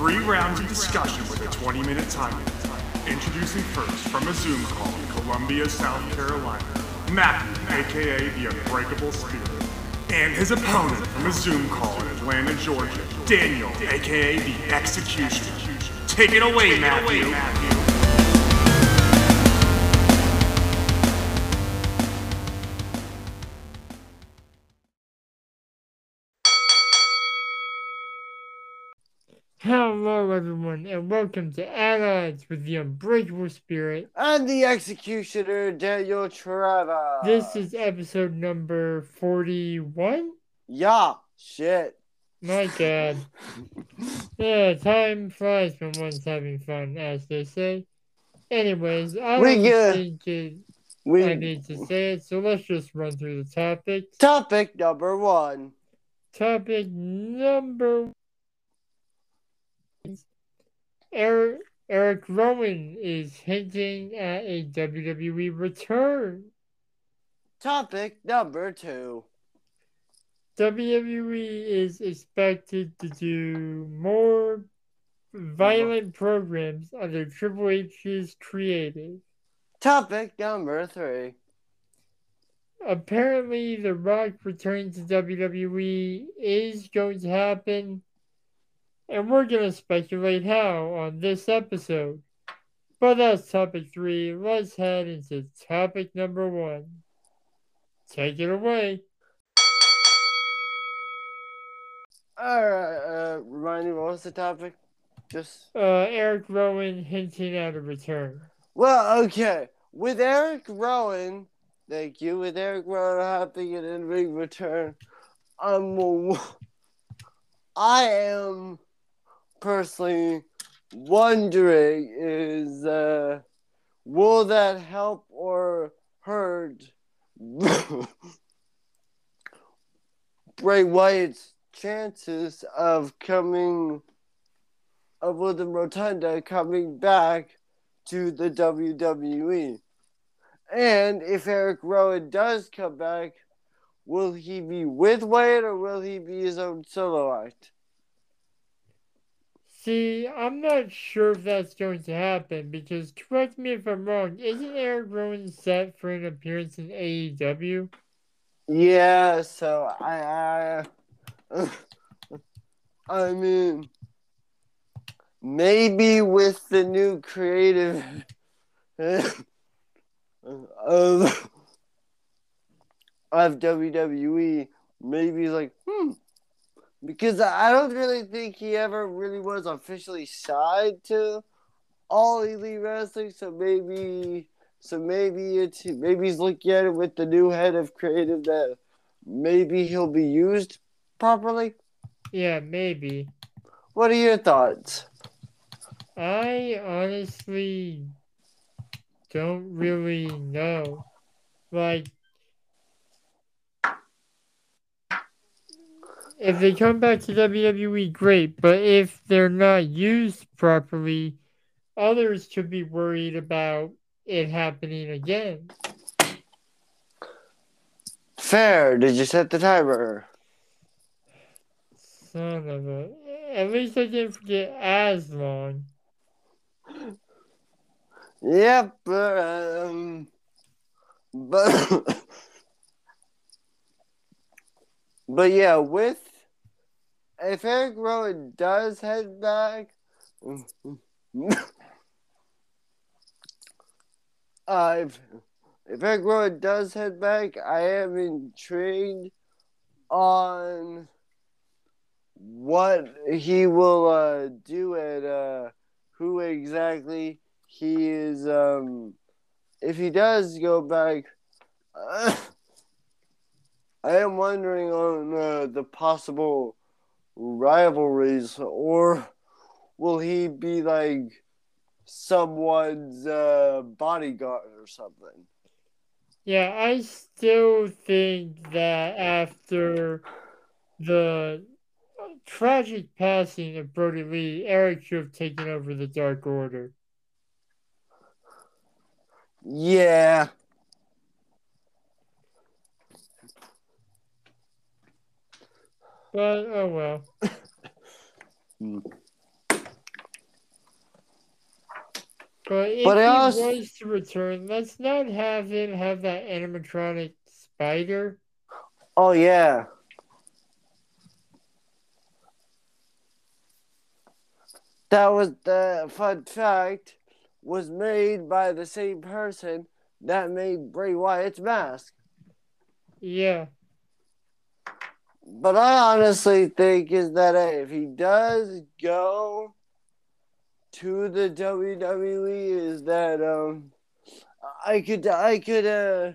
Three rounds of discussion with a 20 minute time limit. Introducing first from a Zoom call in Columbia, South Carolina, Matthew, aka the Unbreakable Spirit. And his opponent from a Zoom call in Atlanta, Georgia, Daniel, aka the Executioner. Take it away, Matthew. Hello, everyone, and welcome to At Odds with the Unbreakable Spirit. And the executioner, Daniel Trevor. This is episode number 41. Yeah, shit. My god. yeah, time flies when one's having fun, as they say. Anyways, I We get- think it, I need to say it, so let's just run through the topics. topic number one. Topic number Eric, Eric Rowan is hinting at a WWE return. Topic number two. WWE is expected to do more violent programs under Triple H's creative. Topic number three. Apparently, The Rock return to WWE is going to happen, and we're going to speculate how on this episode. But that's topic three. Let's head into topic number one. Take it away. Alright, uh, remind me, what was the topic? Just. Uh, Eric Rowan hinting at a return. Well, okay. With Eric Rowan, thank you. With Eric Rowan having an in ring return, um, I am personally wondering is uh, will that help or hurt Bray Wyatt's chances of coming of William Rotunda coming back to the WWE. And if Eric Rowan does come back, will he be with Wyatt or will he be his own solo act? See, I'm not sure if that's going to happen because, correct me if I'm wrong, isn't Eric Rowan set for an appearance in AEW? Yeah, so I, I, I mean, maybe with the new creative of of WWE, maybe like, hmm, because I don't really think he ever really was officially signed to All Elite Wrestling, so maybe. So maybe it's maybe he's looking at it with the new head of creative that maybe he'll be used properly. Yeah, maybe. What are your thoughts? I honestly don't really know. Like, if they come back to WWE, great, but if they're not used properly, others could be worried about it happening again. Fair. Did you set the timer? Son of a. At least I didn't forget as long. Yep. Um, but but yeah, with if Eric Rowan does head back, uh, if, if Eric Rowan does head back, I am intrigued on what he will uh, do and uh, who exactly he is. Um, if he does go back, uh, I am wondering on uh, the possible rivalries, or will he be like someone's uh, bodyguard or something? Yeah, I still think that after the tragic passing of Brodie Lee, Eric should have taken over the Dark Order. Yeah. But oh well. But if But he also- was to return, let's not have him have that animatronic spider. Oh yeah. That was the fun fact was made by the same person that made Bray Wyatt's mask. Yeah. But I honestly think is that if he does go to the WWE, is that um, I could I could uh,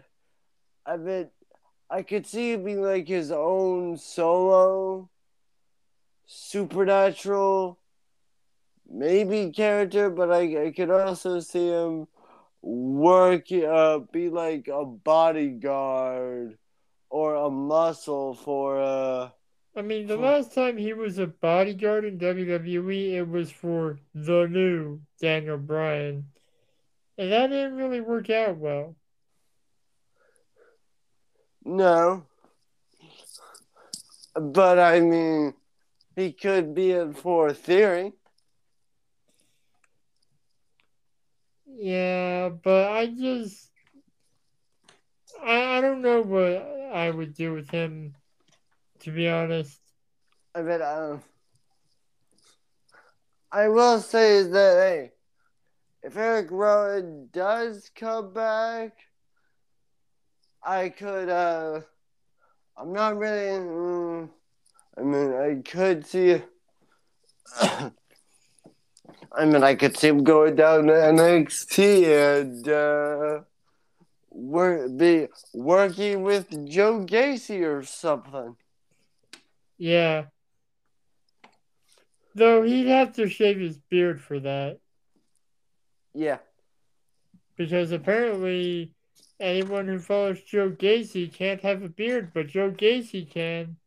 I bet I could see it being like his own solo supernatural maybe character, but I I could also see him work uh be like a bodyguard or a muscle for uh I mean, the Hmm. last time he was a bodyguard in WWE, it was for the new Daniel Bryan. And that didn't really work out well. no but i mean he could be in for a theory Yeah, but I just. I, I don't know what I would do with him, to be honest. i um i will say is that hey if eric rowan does come back i could uh i'm not really mm, i mean i could see I mean, I could see him going down to NXT and uh, work, be working with Joe Gacy or something. Yeah. Though he'd have to shave his beard for that. Yeah, Because apparently anyone who follows Joe Gacy can't have a beard, but Joe Gacy can.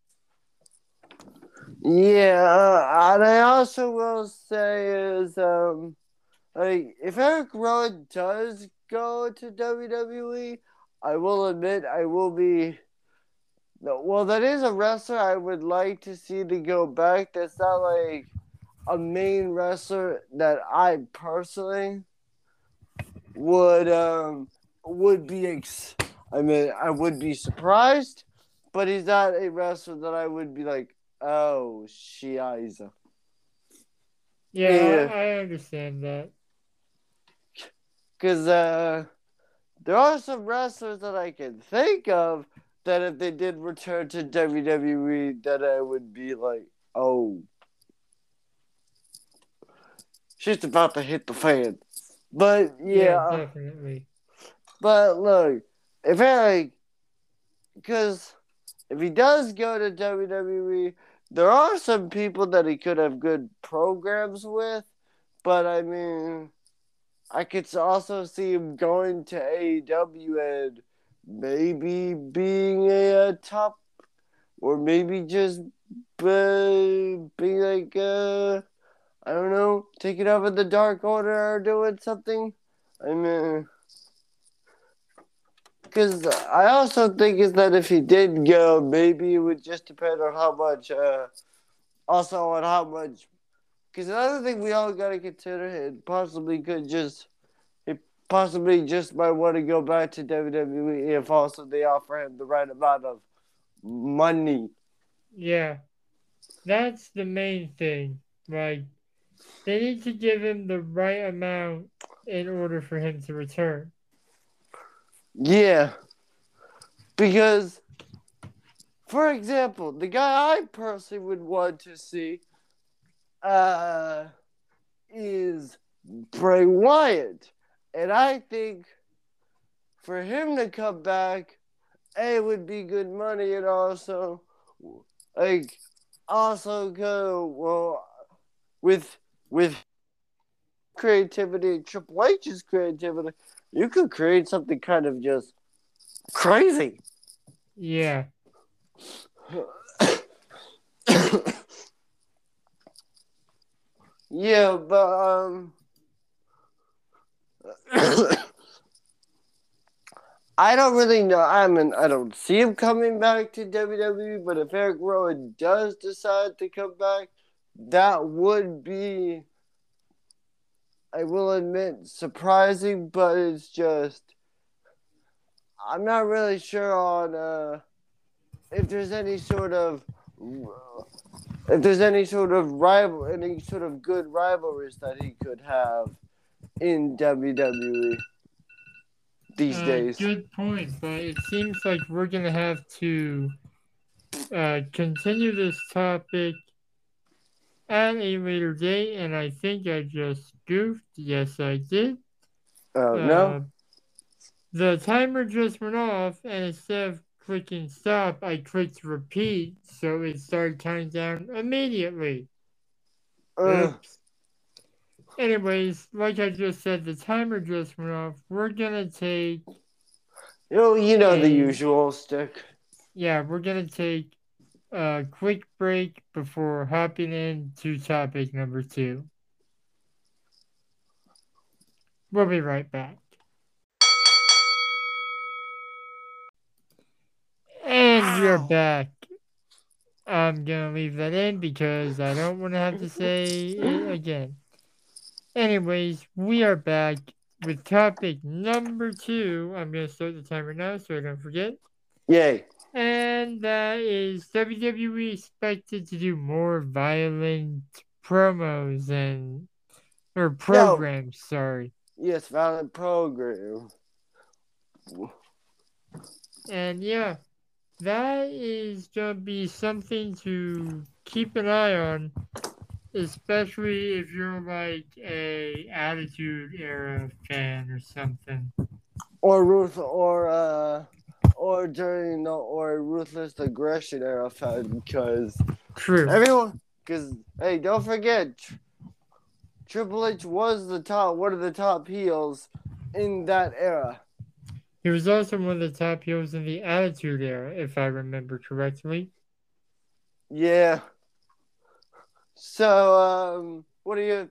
yeah, uh, and I also will say is um, like if Eric Rowan does go to WWE, I will admit I will be. no, Well, that is a wrestler I would like to see to go back. That's not like a main wrestler that I personally would um would be ex- I mean I would be surprised, but he's not a wrestler that I would be like, oh Shiza. Yeah, Yeah. I understand that. Cause uh there are some wrestlers that I can think of that if they did return to WWE that I would be like, oh she's about to hit the fan. But yeah, definitely. But look, if Eric, because if he does go to WWE, there are some people that he could have good programs with. But I mean, I could also see him going to AEW and maybe being a, uh top, or maybe just uh, being like, uh, I don't know, taking over the Dark Order or doing something. I mean. Because I also think is that if he did go, maybe it would just depend on how much, uh, also on how much. Because another thing we all got to consider, it possibly could just, it possibly just might want to go back to WWE if also they offer him the right amount of money. Yeah. That's the main thing. Like, they need to give him the right amount in order for him to return. Yeah. Because, for example, the guy I personally would want to see uh, is Bray Wyatt. And I think for him to come back, A, it would be good money and also, like, also go, well, with, with creativity, Triple H's creativity, you could create something kind of just crazy. Yeah. yeah, but um I don't really know. I mean, I don't see him coming back to WWE, but if Eric Rowan does decide to come back, that would be I will admit, surprising, but it's just I'm not really sure on uh, if there's any sort of if there's any sort of rival, any sort of good rivalries that he could have in WWE these Uh, days. Good point, but it seems like we're gonna have to uh, continue this topic at a later date, and I think I just goofed. Yes, I did. Oh Uh, no! The timer just went off, and instead of clicking stop, I clicked repeat, so it started counting down immediately. Ugh. Oops. Anyways, like I just said, the timer just went off. We're gonna take, you know, you know the usual stick. yeah, we're gonna take a quick break before hopping into topic number two. We'll be right back. And we're back. I'm gonna leave that in because I don't want to have to say it again. Anyways, we are back with topic number two. I'm gonna start the timer now so I don't forget. Yay! And that is WWE expected to do more violent promos and or programs, sorry. Yes, violent program. And yeah, that is gonna be something to keep an eye on, especially if you're like a Attitude Era fan or something. Or Ruth, or uh, or during the or ruthless aggression era, fan, because True. everyone, because hey, don't forget, Triple H was the top, one of the top heels in that era. He was also one of the top heels in the Attitude Era, if I remember correctly. Yeah. So, um, what are your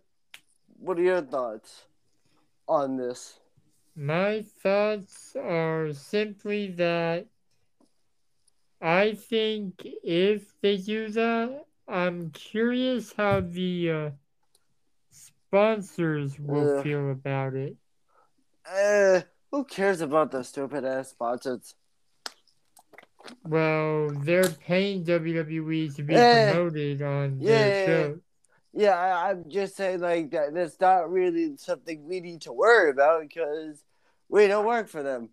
what are your thoughts on this? My thoughts are simply that I think if they do that, I'm curious how the uh, sponsors will feel about it. Uh, who cares about the stupid ass sponsors? Well, they're paying WWE to be Eh, promoted on yeah, their show. Yeah, I, I'm just saying like that. That's not really something we need to worry about because we don't work for them.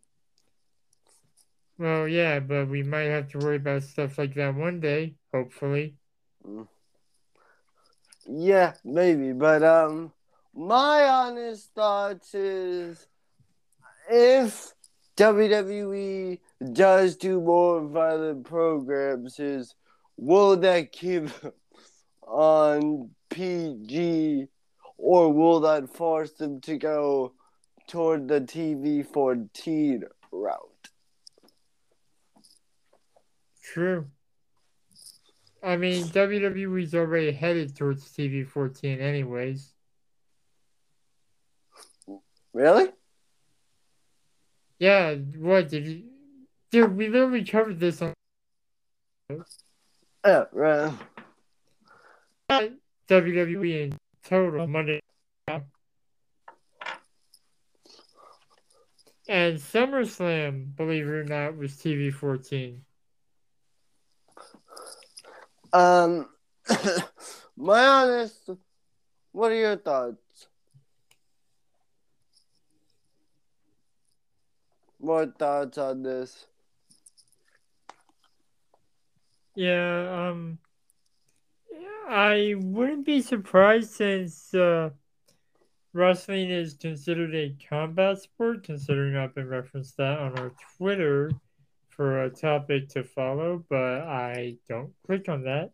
Well, yeah, but we might have to worry about stuff like that one day, hopefully. Yeah, maybe, but um, my honest thoughts is if WWE does do more violent programs, is will that keep on PG, or will that force them to go toward the TV fourteen route? True. I mean, WWE's already headed towards TV 14, anyways. Really? Yeah, what did you. Dude, we literally covered this on Yeah, right. WWE in total Monday. And SummerSlam, believe it or not, was TV 14. Um, my honest, what are your thoughts? More thoughts on this? Yeah, um, I wouldn't be surprised since uh, wrestling is considered a combat sport, considering I've been referenced that on our Twitter for a topic to follow, but I don't click on that.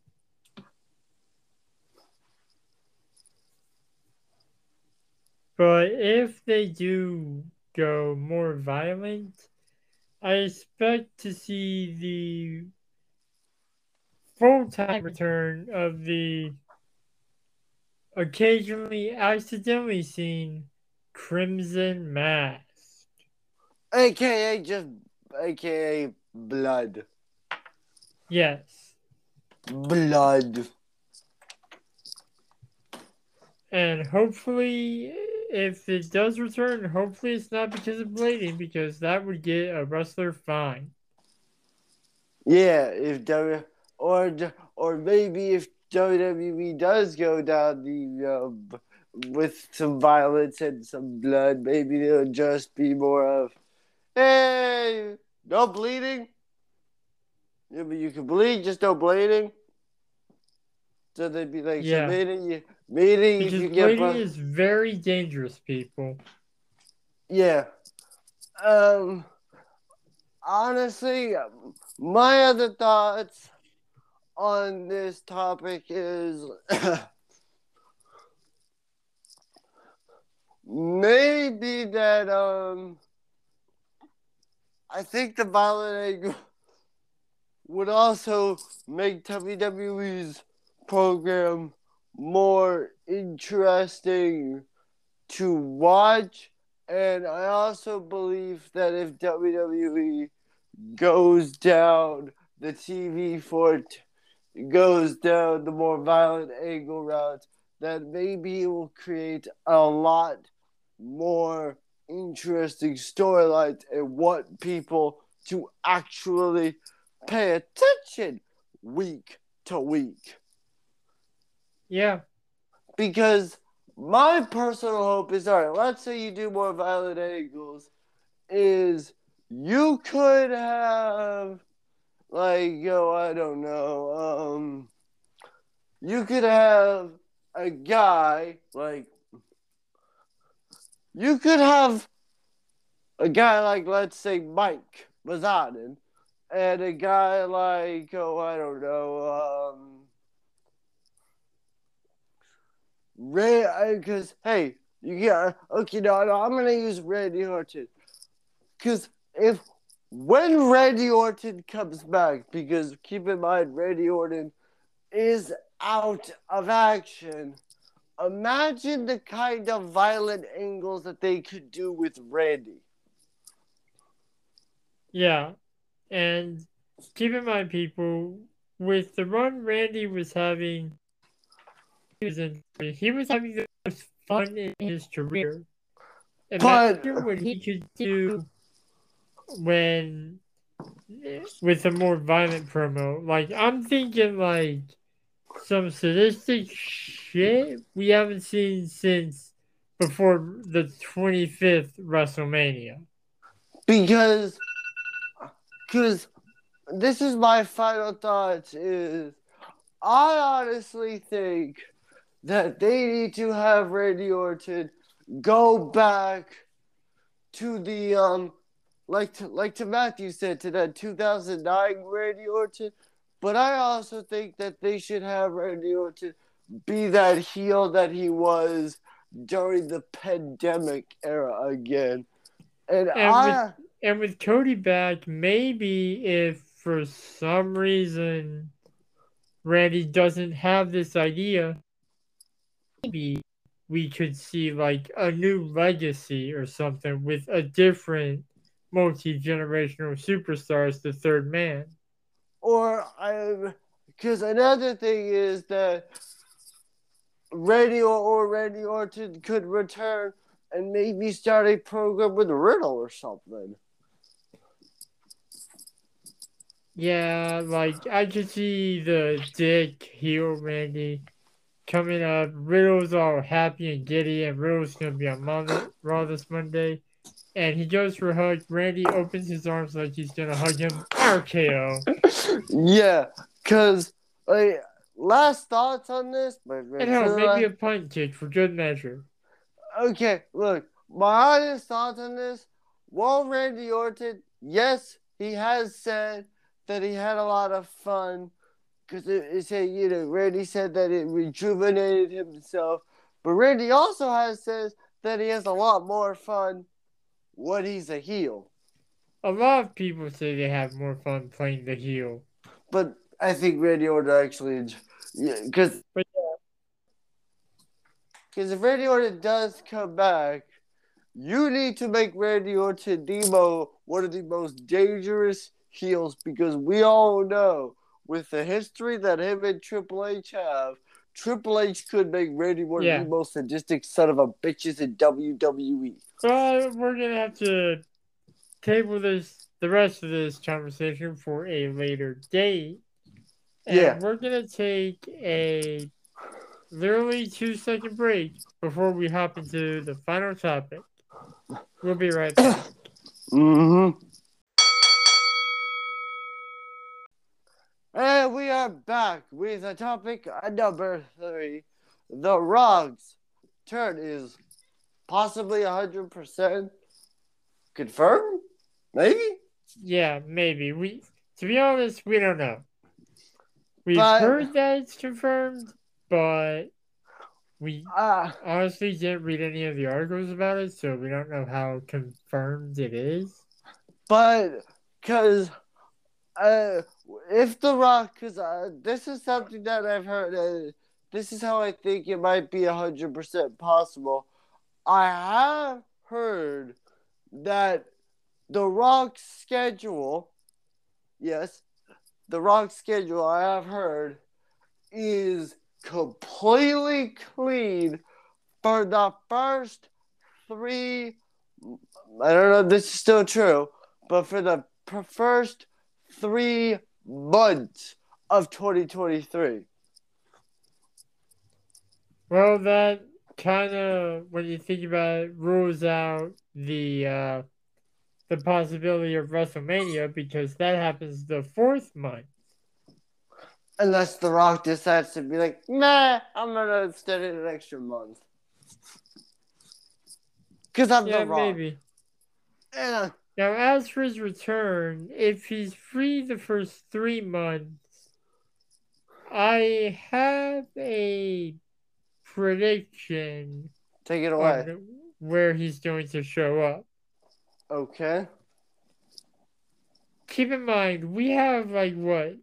But if they do go more violent, I expect to see the full time return of the occasionally accidentally seen Crimson Mask. AKA just, AKA blood. Yes. Blood. And hopefully if it does return, hopefully it's not because of blading, because that would get a wrestler fined. Yeah, if W or or maybe if WWE does go down the uh, with some violence and some blood, maybe it'll just be more of, hey, no bleeding. Yeah, but you can bleed, just no bleeding. So they'd be like, Yeah. so meaning you, meaning Because you can get, blading is very dangerous, people. yeah. Um, honestly, my other thoughts on this topic is maybe that um I think the violent angle would also make WWE's program more interesting to watch and I also believe that if WWE goes down the TV fort goes down the more violent angle route that maybe it will create a lot more interesting storylines and want people to actually pay attention week to week. Yeah. Because my personal hope is all right, let's say you do more violent angles, is you could have like yo, I don't know, um you could have a guy like you could have a guy like let's say Mike Mizanin and a guy like oh I don't know um Ray because uh, hey you get uh, okay no, no I'm gonna use Randy Orton because if when Randy Orton comes back because keep in mind Randy Orton is out of action imagine the kind of violent angles that they could do with Randy. Yeah. And keep in mind, people, with the run Randy was having, was, he was having the most fun in his career. And But- what he could do when with a more violent promo. Like I'm thinking like some sadistic shit we haven't seen since before the 25th WrestleMania. because because this is my final thoughts is I honestly think that they need to have Randy Orton go back to the um like to, like to Matthew said to that 2009 Randy Orton but I also think that they should have Randy Orton be that heel that he was during the pandemic era again. And, And I And with Cody back, maybe if for some reason Randy doesn't have this idea, maybe we could see like a new legacy or something with a different multi generational superstar as the third man. or I because another thing is that Randy or, or Randy Orton could return and maybe start a program with Riddle or something. Yeah, like I could see the dick heel Randy coming up. Riddle's all happy and giddy, and Riddle's gonna be on Monday, Raw this Monday. And he goes for a hug. Randy opens his arms like he's gonna hug him. RKO. Yeah, because like last thoughts on this, but And hell, maybe a punt kick for good measure. okay, look, my honest thoughts on this. While Randy Orton, yes, he has said that he had a lot of fun because it, it said, you know, Randy said that it rejuvenated himself, but Randy also has says that he has a lot more fun when he's a heel. A lot of people say they have more fun playing the heel. But I think Randy Orton actually, yeah, because But because if Randy Orton does come back, you need to make Randy Orton Demo one of the most dangerous heels because we all know with the history that him and Triple H have, Triple H could make Randy one Yeah. of the most sadistic son of a bitches in. WWE. But we're gonna have to table this, the rest of this conversation for a later date. And Yeah. we're gonna take a literally two second break before we hop into the final topic. We'll be right back. Mm-hmm. And we are back with a topic number three. The Rock's turn is possibly 100% confirmed? Maybe? yeah, maybe. We to be honest, we don't know. We've But- heard that it's confirmed, but we Uh, honestly didn't read any of the articles about it, so we don't know how confirmed it is. but because uh, if The Rock, because uh, this is something that I've heard, uh, this is how I think it might be 100% possible. I have heard that The Rock's schedule, yes, The Rock's schedule, I have heard, is completely clean for the first three. I don't know if this is still true, but for the first three months of 2023. Well, that kind of, when you think about it, rules out the uh, the possibility of WrestleMania because that happens the fourth month. Unless The Rock decides to be like, nah, I'm gonna extend it an extra month. Because I'm Yeah, The Rock. maybe. And, uh, Now, as for his return, if he's free the first three months, I have a prediction take it away. where he's going to show up. Okay. Keep in mind, we have like what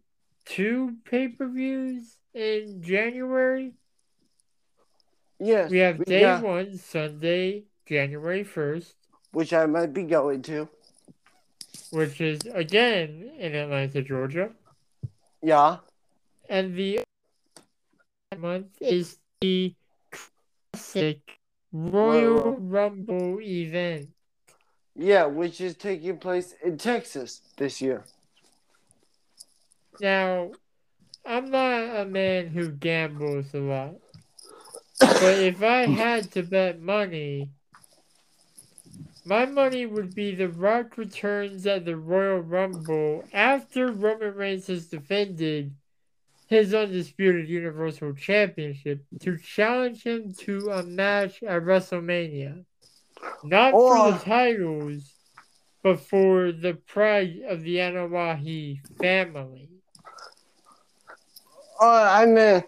two pay per views in January. Yes. We have day got- one, Sunday, January first, Which I might be going to. Which is again in Atlanta, Georgia, Yeah. and the month is the classic Royal Rumble event. Yeah, which is taking place in Texas this year. Now, I'm not a man who gambles a lot. But if I had to bet money, my money would be The Rock returns at the Royal Rumble after Roman Reigns has defended his undisputed Universal Championship to challenge him to a match at WrestleMania. Not for the titles, but for the pride of the Anoa'i family. Uh, I mean,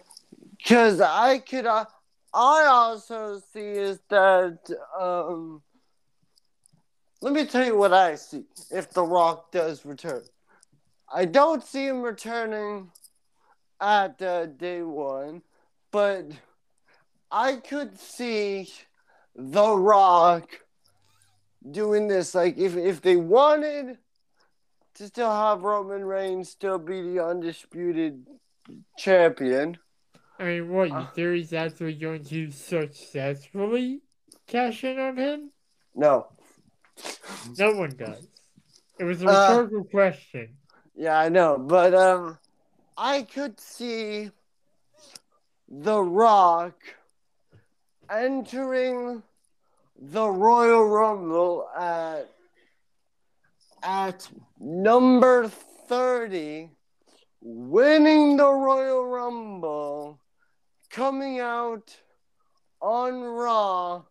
because I could, uh, I also see is that, um, let me tell you what I see if The Rock does return. I don't see him returning at uh, day one, but I could see The Rock doing this. Like, if, if they wanted to still have Roman Reigns still be the undisputed champion. I mean, what, your Uh. theory's actually going to successfully cash in on him? No. No one does. It was a Uh. rhetorical question. Yeah, I know, but um, I could see The Rock entering the Royal Rumble at at number thirty, winning the Royal Rumble, coming out on Raw,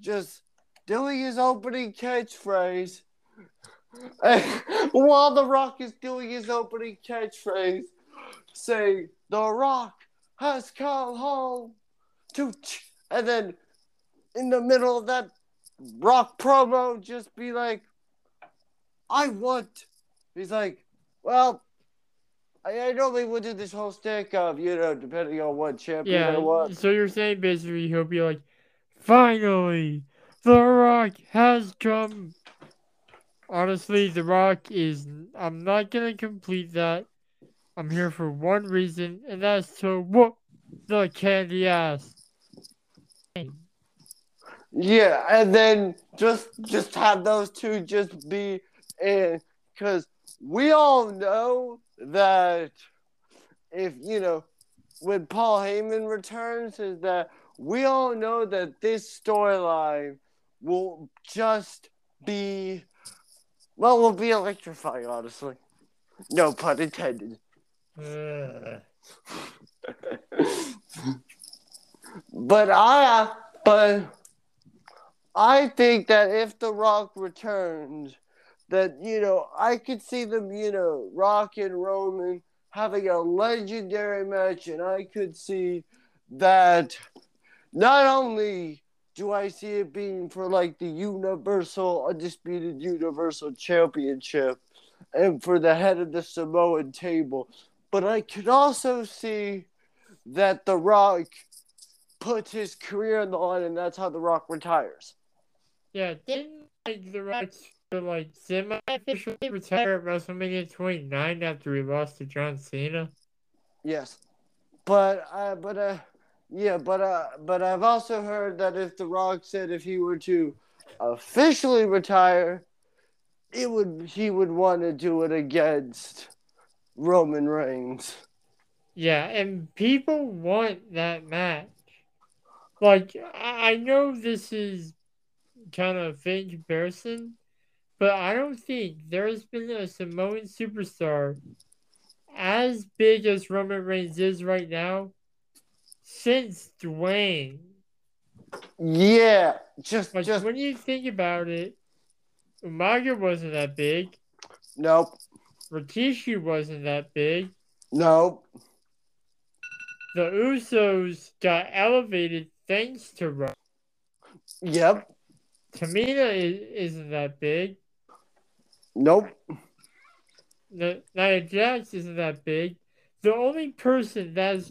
just doing his opening catchphrase. While The Rock is doing his opening catchphrase, saying, The Rock has come home to. And then in the middle of that Rock promo, just be like, I want. He's like, Well, I, I normally would do this whole stick of, you know, depending on what champion I Yeah, want. so you're saying basically he'll be like, finally, The Rock has come. Honestly, The Rock is. I'm not gonna complete that. I'm here for one reason, and that's to whoop the candy ass. Yeah, and then just just have those two just be in because we all know that if you know when Paul Heyman returns is that we all know that this storyline will just be well we'll be electrifying honestly. No pun intended. But I but I think that if The Rock returns, that you know I could see them, you know, Rock and Roman having a legendary match, and I could see that not only do I see it being for like the Universal Undisputed Universal Championship and for the head of the Samoan table, but I could also see that The Rock puts his career on the line, and that's how The Rock retires. Yeah, didn't like the Rock like semi officially retire at WrestleMania 29 after he lost to John Cena? Yes, but uh, but uh, yeah, but uh, but I've also heard that if The Rock said if he were to officially retire, it would he would want to do it against Roman Reigns. Yeah, and people want that match. Like, I know this is kind of a faint comparison, but I don't think there's been a Samoan superstar as big as Roman Reigns is right now since Dwayne. Yeah, just just when you think about it, Umaga wasn't that big, nope, Rikishi wasn't that big. nope. The Usos got elevated thanks to Roman. Yep, Tamina is, isn't that big. nope. Nia Jax isn't that big. The only person that's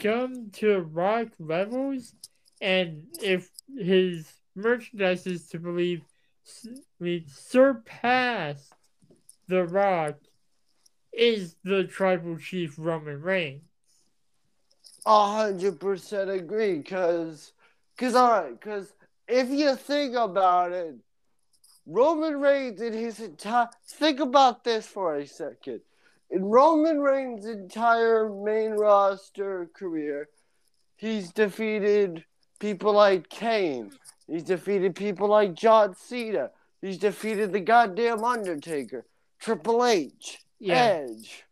come to rock levels, and if his merchandise is to believe, we surpassed the Rock, is the tribal chief Roman Reigns. A hundred percent agree, cause, cause right, cause if you think about it, Roman Reigns in his entire think about this for a second. In Roman Reigns' entire main roster career, he's defeated people like Kane. He's defeated people like John Cena. He's defeated the goddamn Undertaker, Triple H, Yeah. Edge.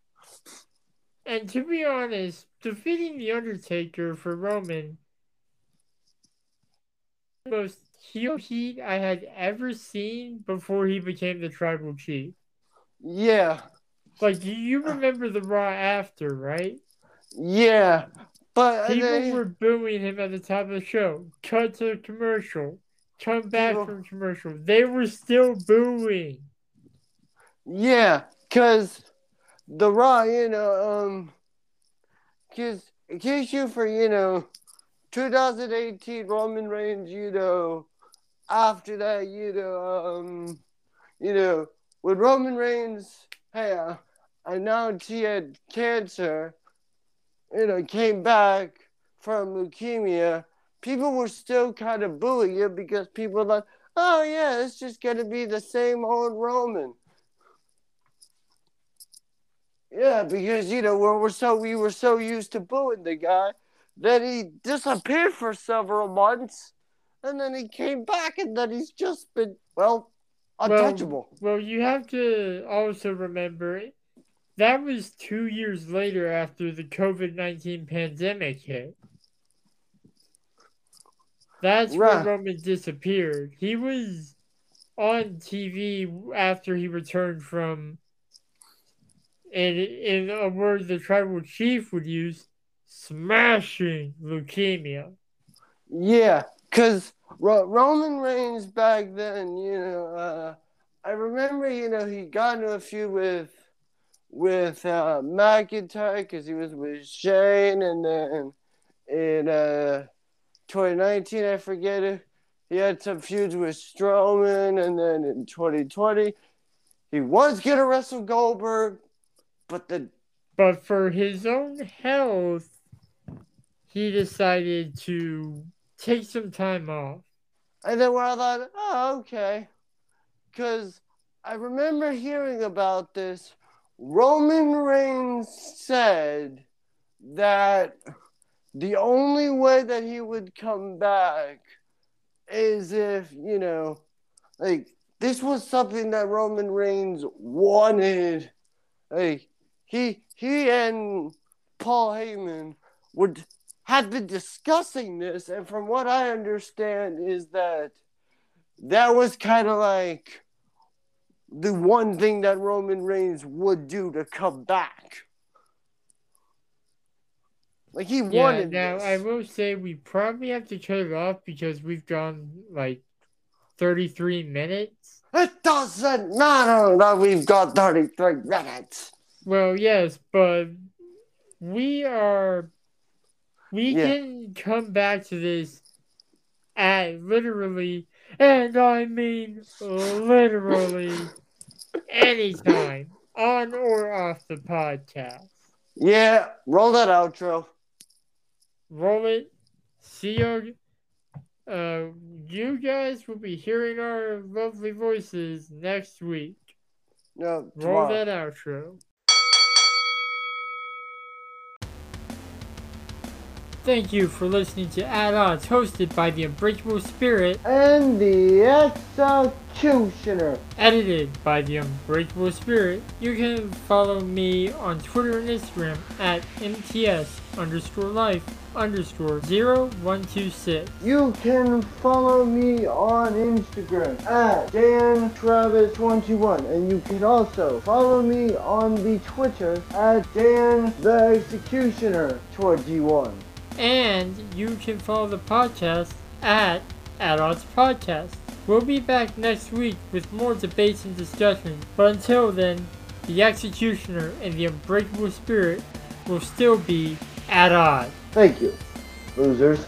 And to be honest, defeating The Undertaker for Roman, most heel heat I had ever seen before he became the tribal chief. Yeah, Like, you- remember the Raw after, right? yeah. But People they- were booing him at the top of the show. Cut to commercial. Come back People- from commercial. They were still booing. Yeah, cause the Raw, you know, um, cause in case you for you know, 2018 Roman Reigns, you know, after that, you know, um, you know, when Roman Reigns, hey, uh, announced he had cancer, you know, came back from leukemia, people were still kind of booing him because people like, oh yeah, it's just gonna be the same old Roman. Yeah, because you know we're, we're so we were so used to booing the guy that he disappeared for several months, and then he came back, and then he's just been well untouchable. Well, you have to also remember that was two years later after the COVID 19 pandemic hit. That's Right. when Roman disappeared. He was on TV after he returned from, and in a word the tribal chief would use, smashing leukemia. Yeah, because Ro- Roman Reigns back then, you know, uh, I remember, you know, he got into a feud with with uh, McIntyre because he was with Shane, and then in uh, 2019, I forget it, he had some feuds with Strowman, and then in 2020, he was gonna wrestle Goldberg, but the But for his own health, he decided to take some time off. And then where I thought, oh, okay. Because I remember hearing about this. Roman Reigns said that the only way that he would come back is if, you know, like this was something that Roman Reigns wanted. Like he he and Paul Heyman would have been discussing this, and from what I understand is that that was kind of like the one thing that Roman Reigns would do to come back. Like he Yeah, wanted now this. I will say we probably have to cut it off because we've gone like 33 minutes. It doesn't matter that we've got 33 minutes. Well, yes, but we are. We Yeah. can come back to this at literally, and I mean literally, anytime on or off the podcast. Yeah, roll that outro. Roll it. See you. Uh, you guys will be hearing our lovely voices next week. No, Roll tomorrow. that outro. Thank you for listening to At Odds, hosted by the Unbreakable Spirit, And the executioner. edited by the Unbreakable Spirit. You can follow me on Twitter and Instagram at MTS underscore life underscore 0126. You can follow me on Instagram at Dan Travis121 and you can also follow me on the Twitter at Dan the Executioner 21. And you can follow the podcast at At Odds Podcast. We'll be back next week with more debates and discussions. But until then, the Executioner and the Unbreakable Spirit will still be at odds. Thank you, losers.